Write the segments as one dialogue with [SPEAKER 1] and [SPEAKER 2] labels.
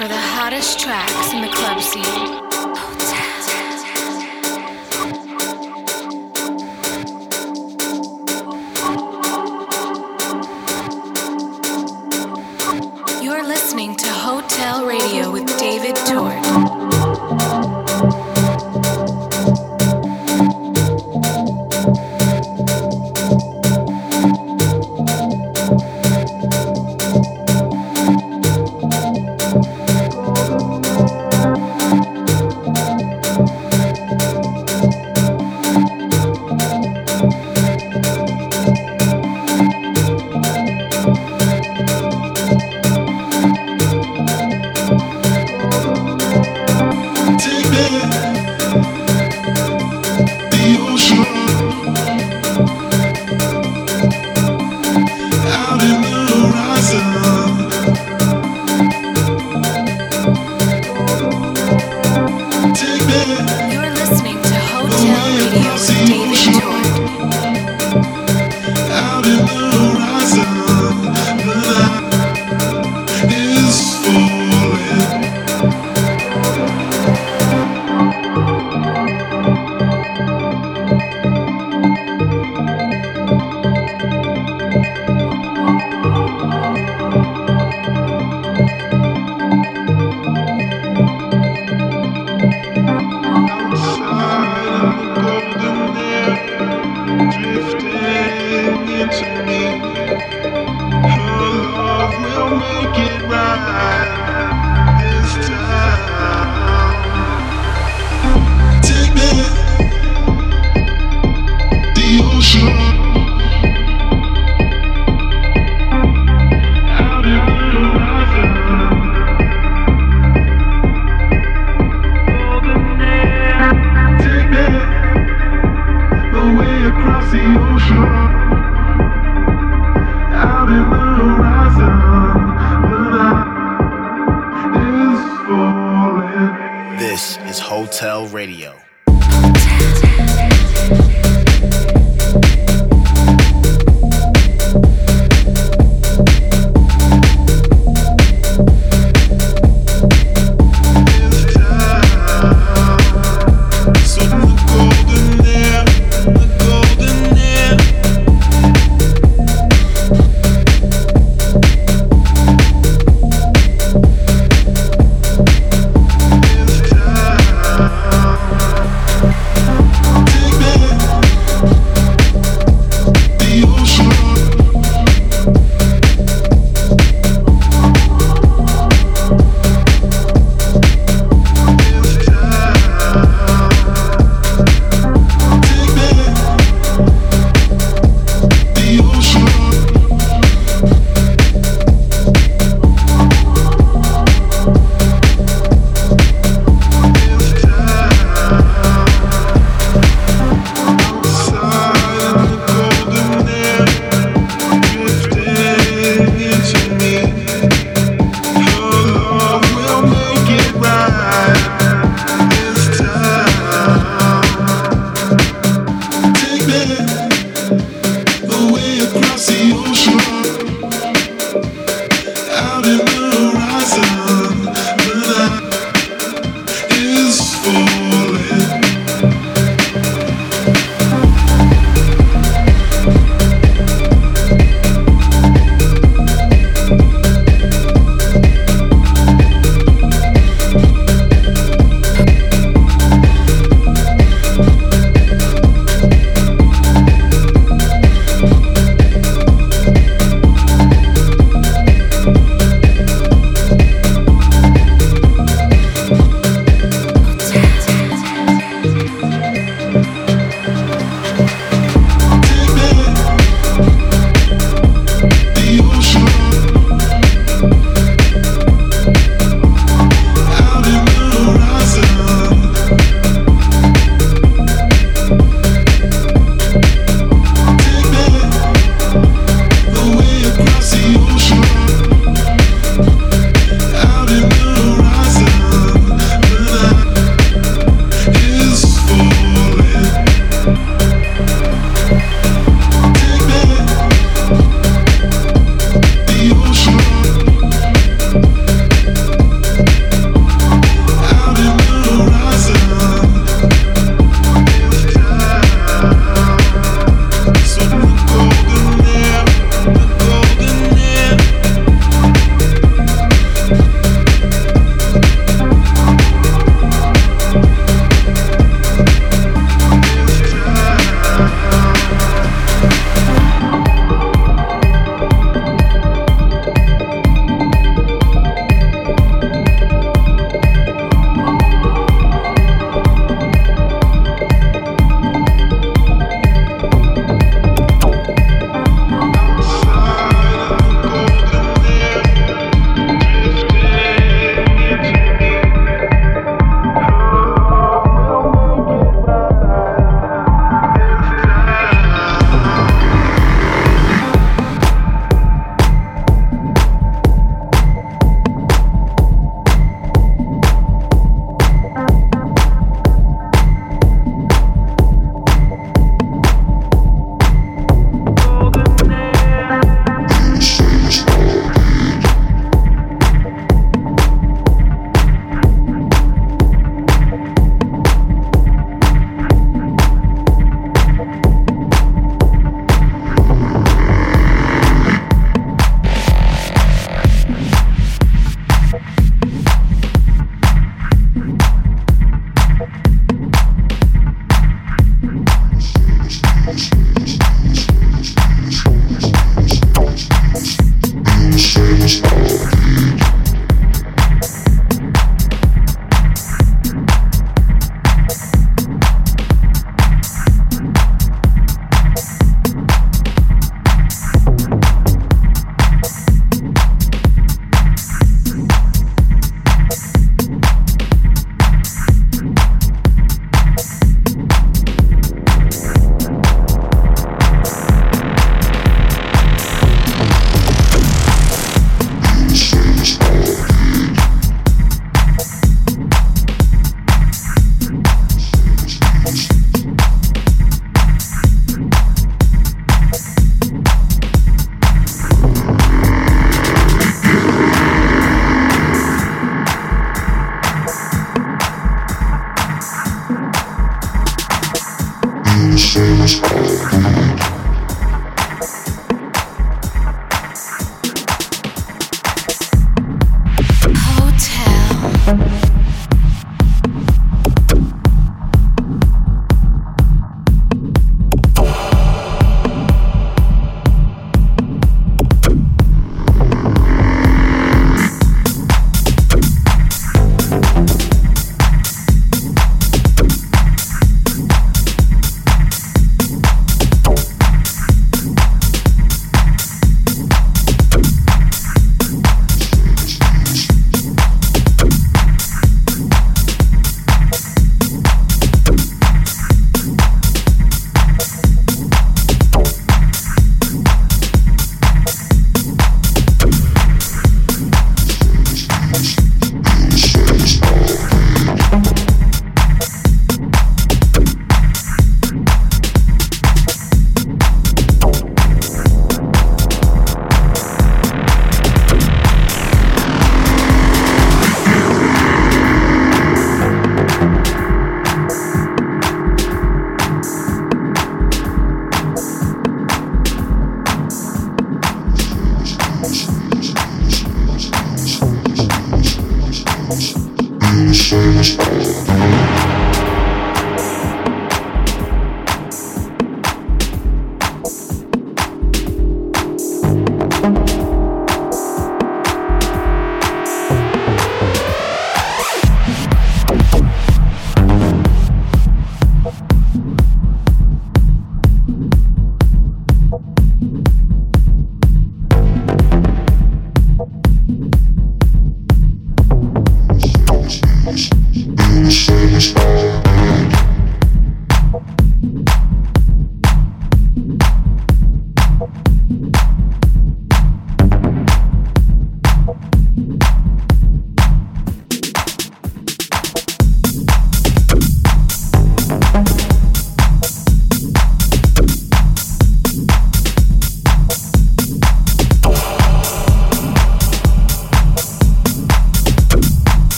[SPEAKER 1] For the hottest tracks in the club scene.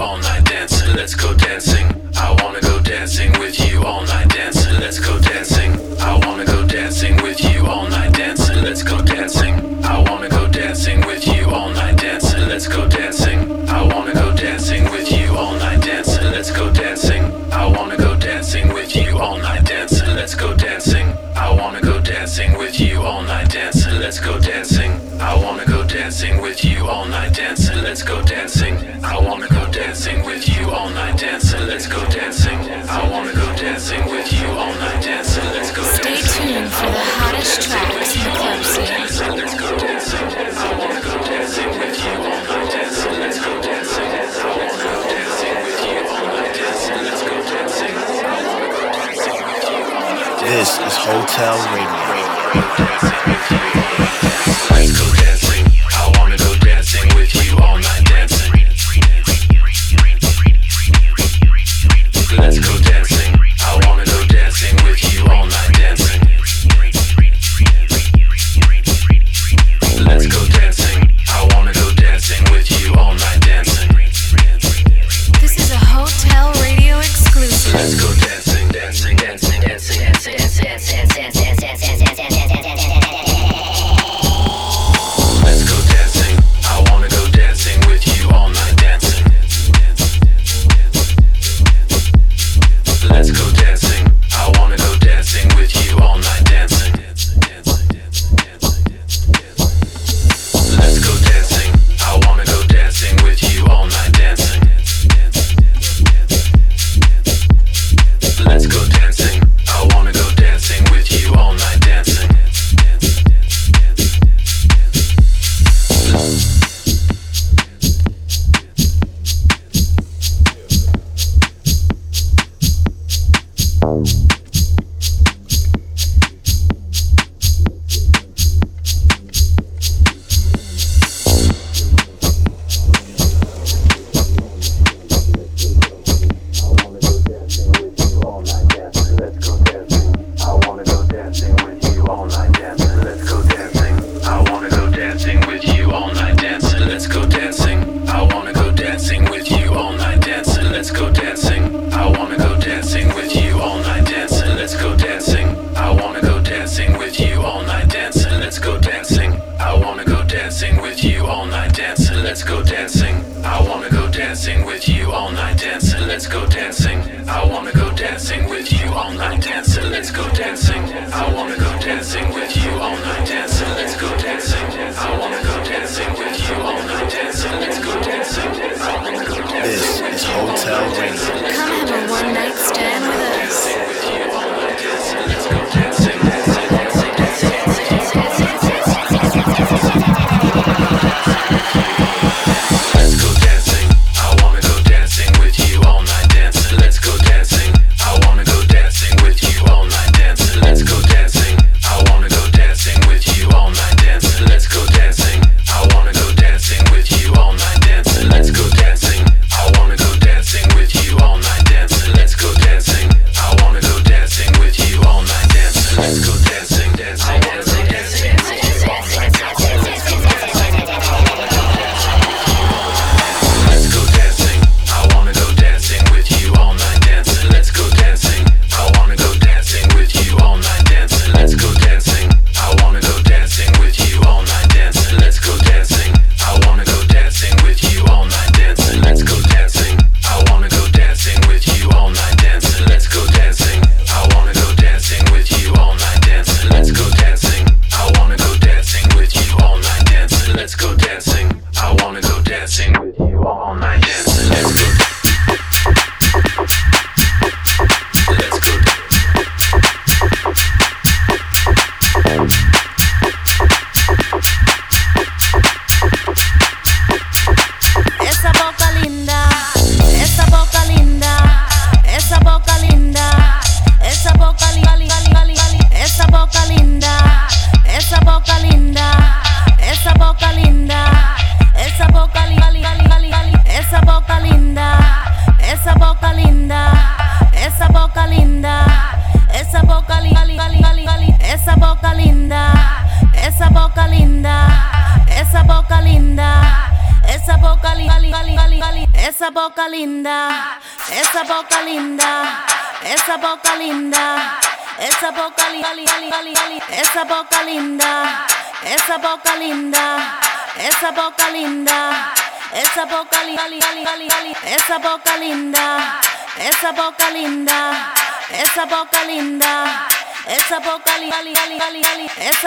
[SPEAKER 2] All night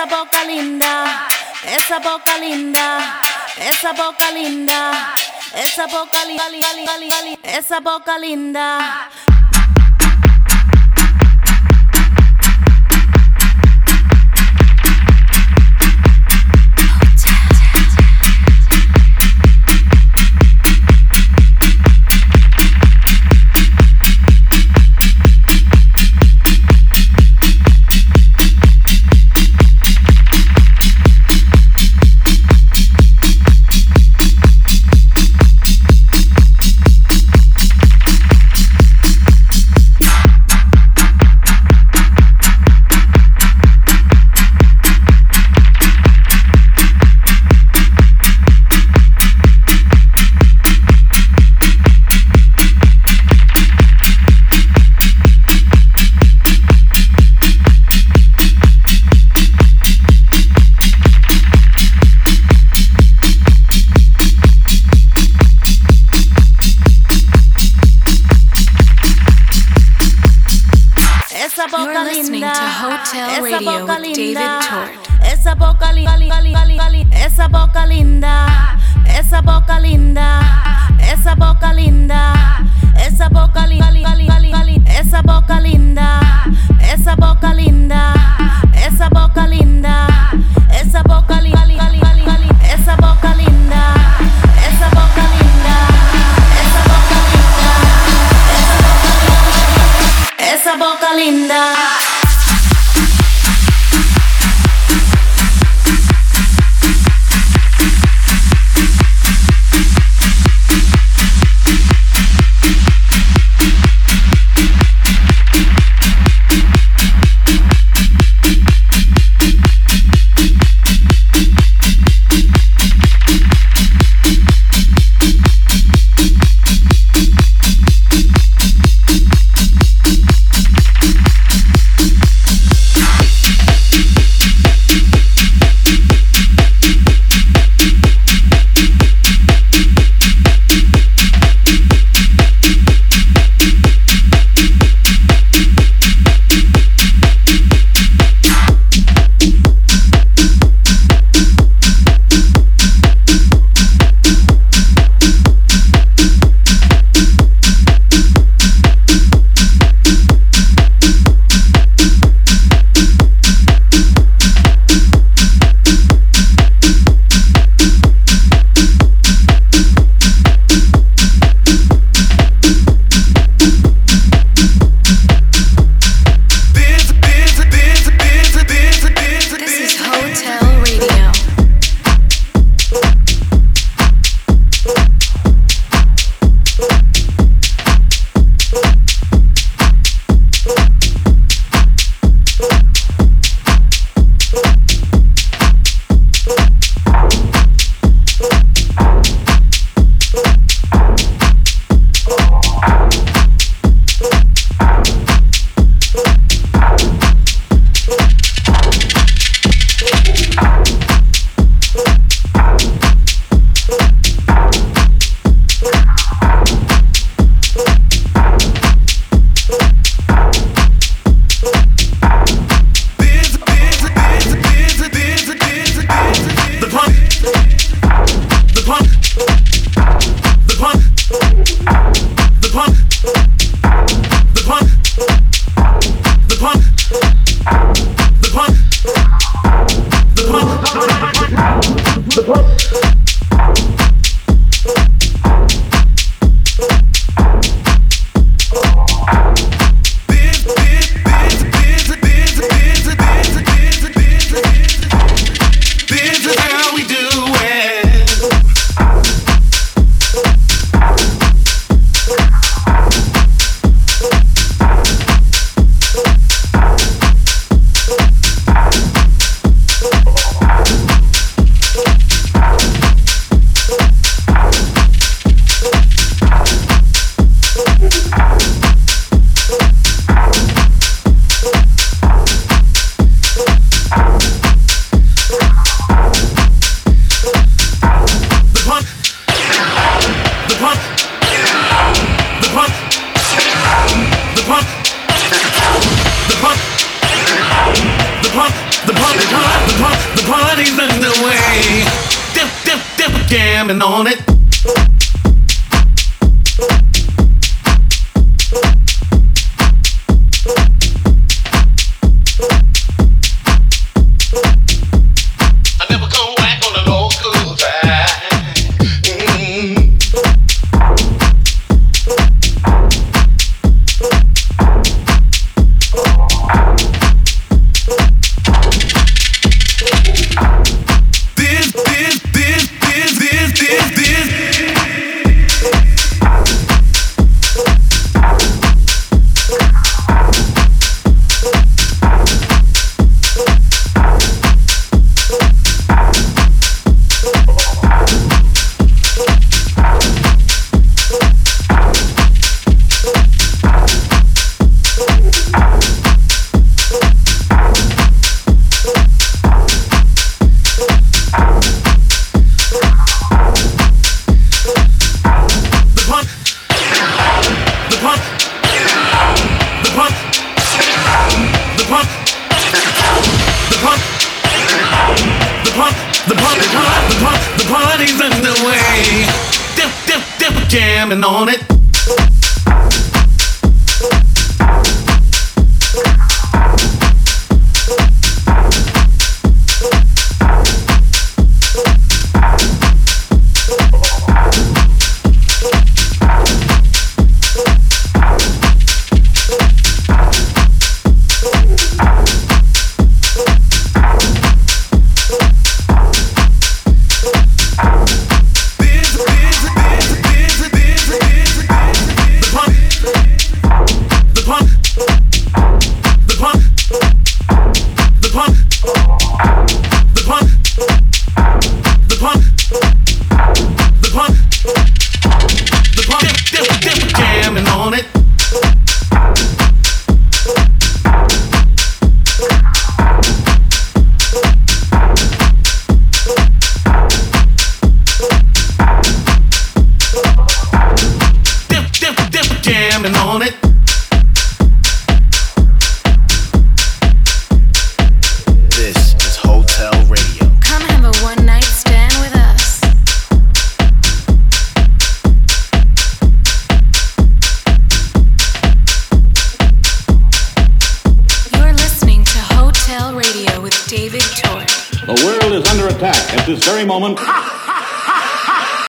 [SPEAKER 2] esa boca linda, esa boca linda, esa boca linda, esa boca linda, esa boca linda.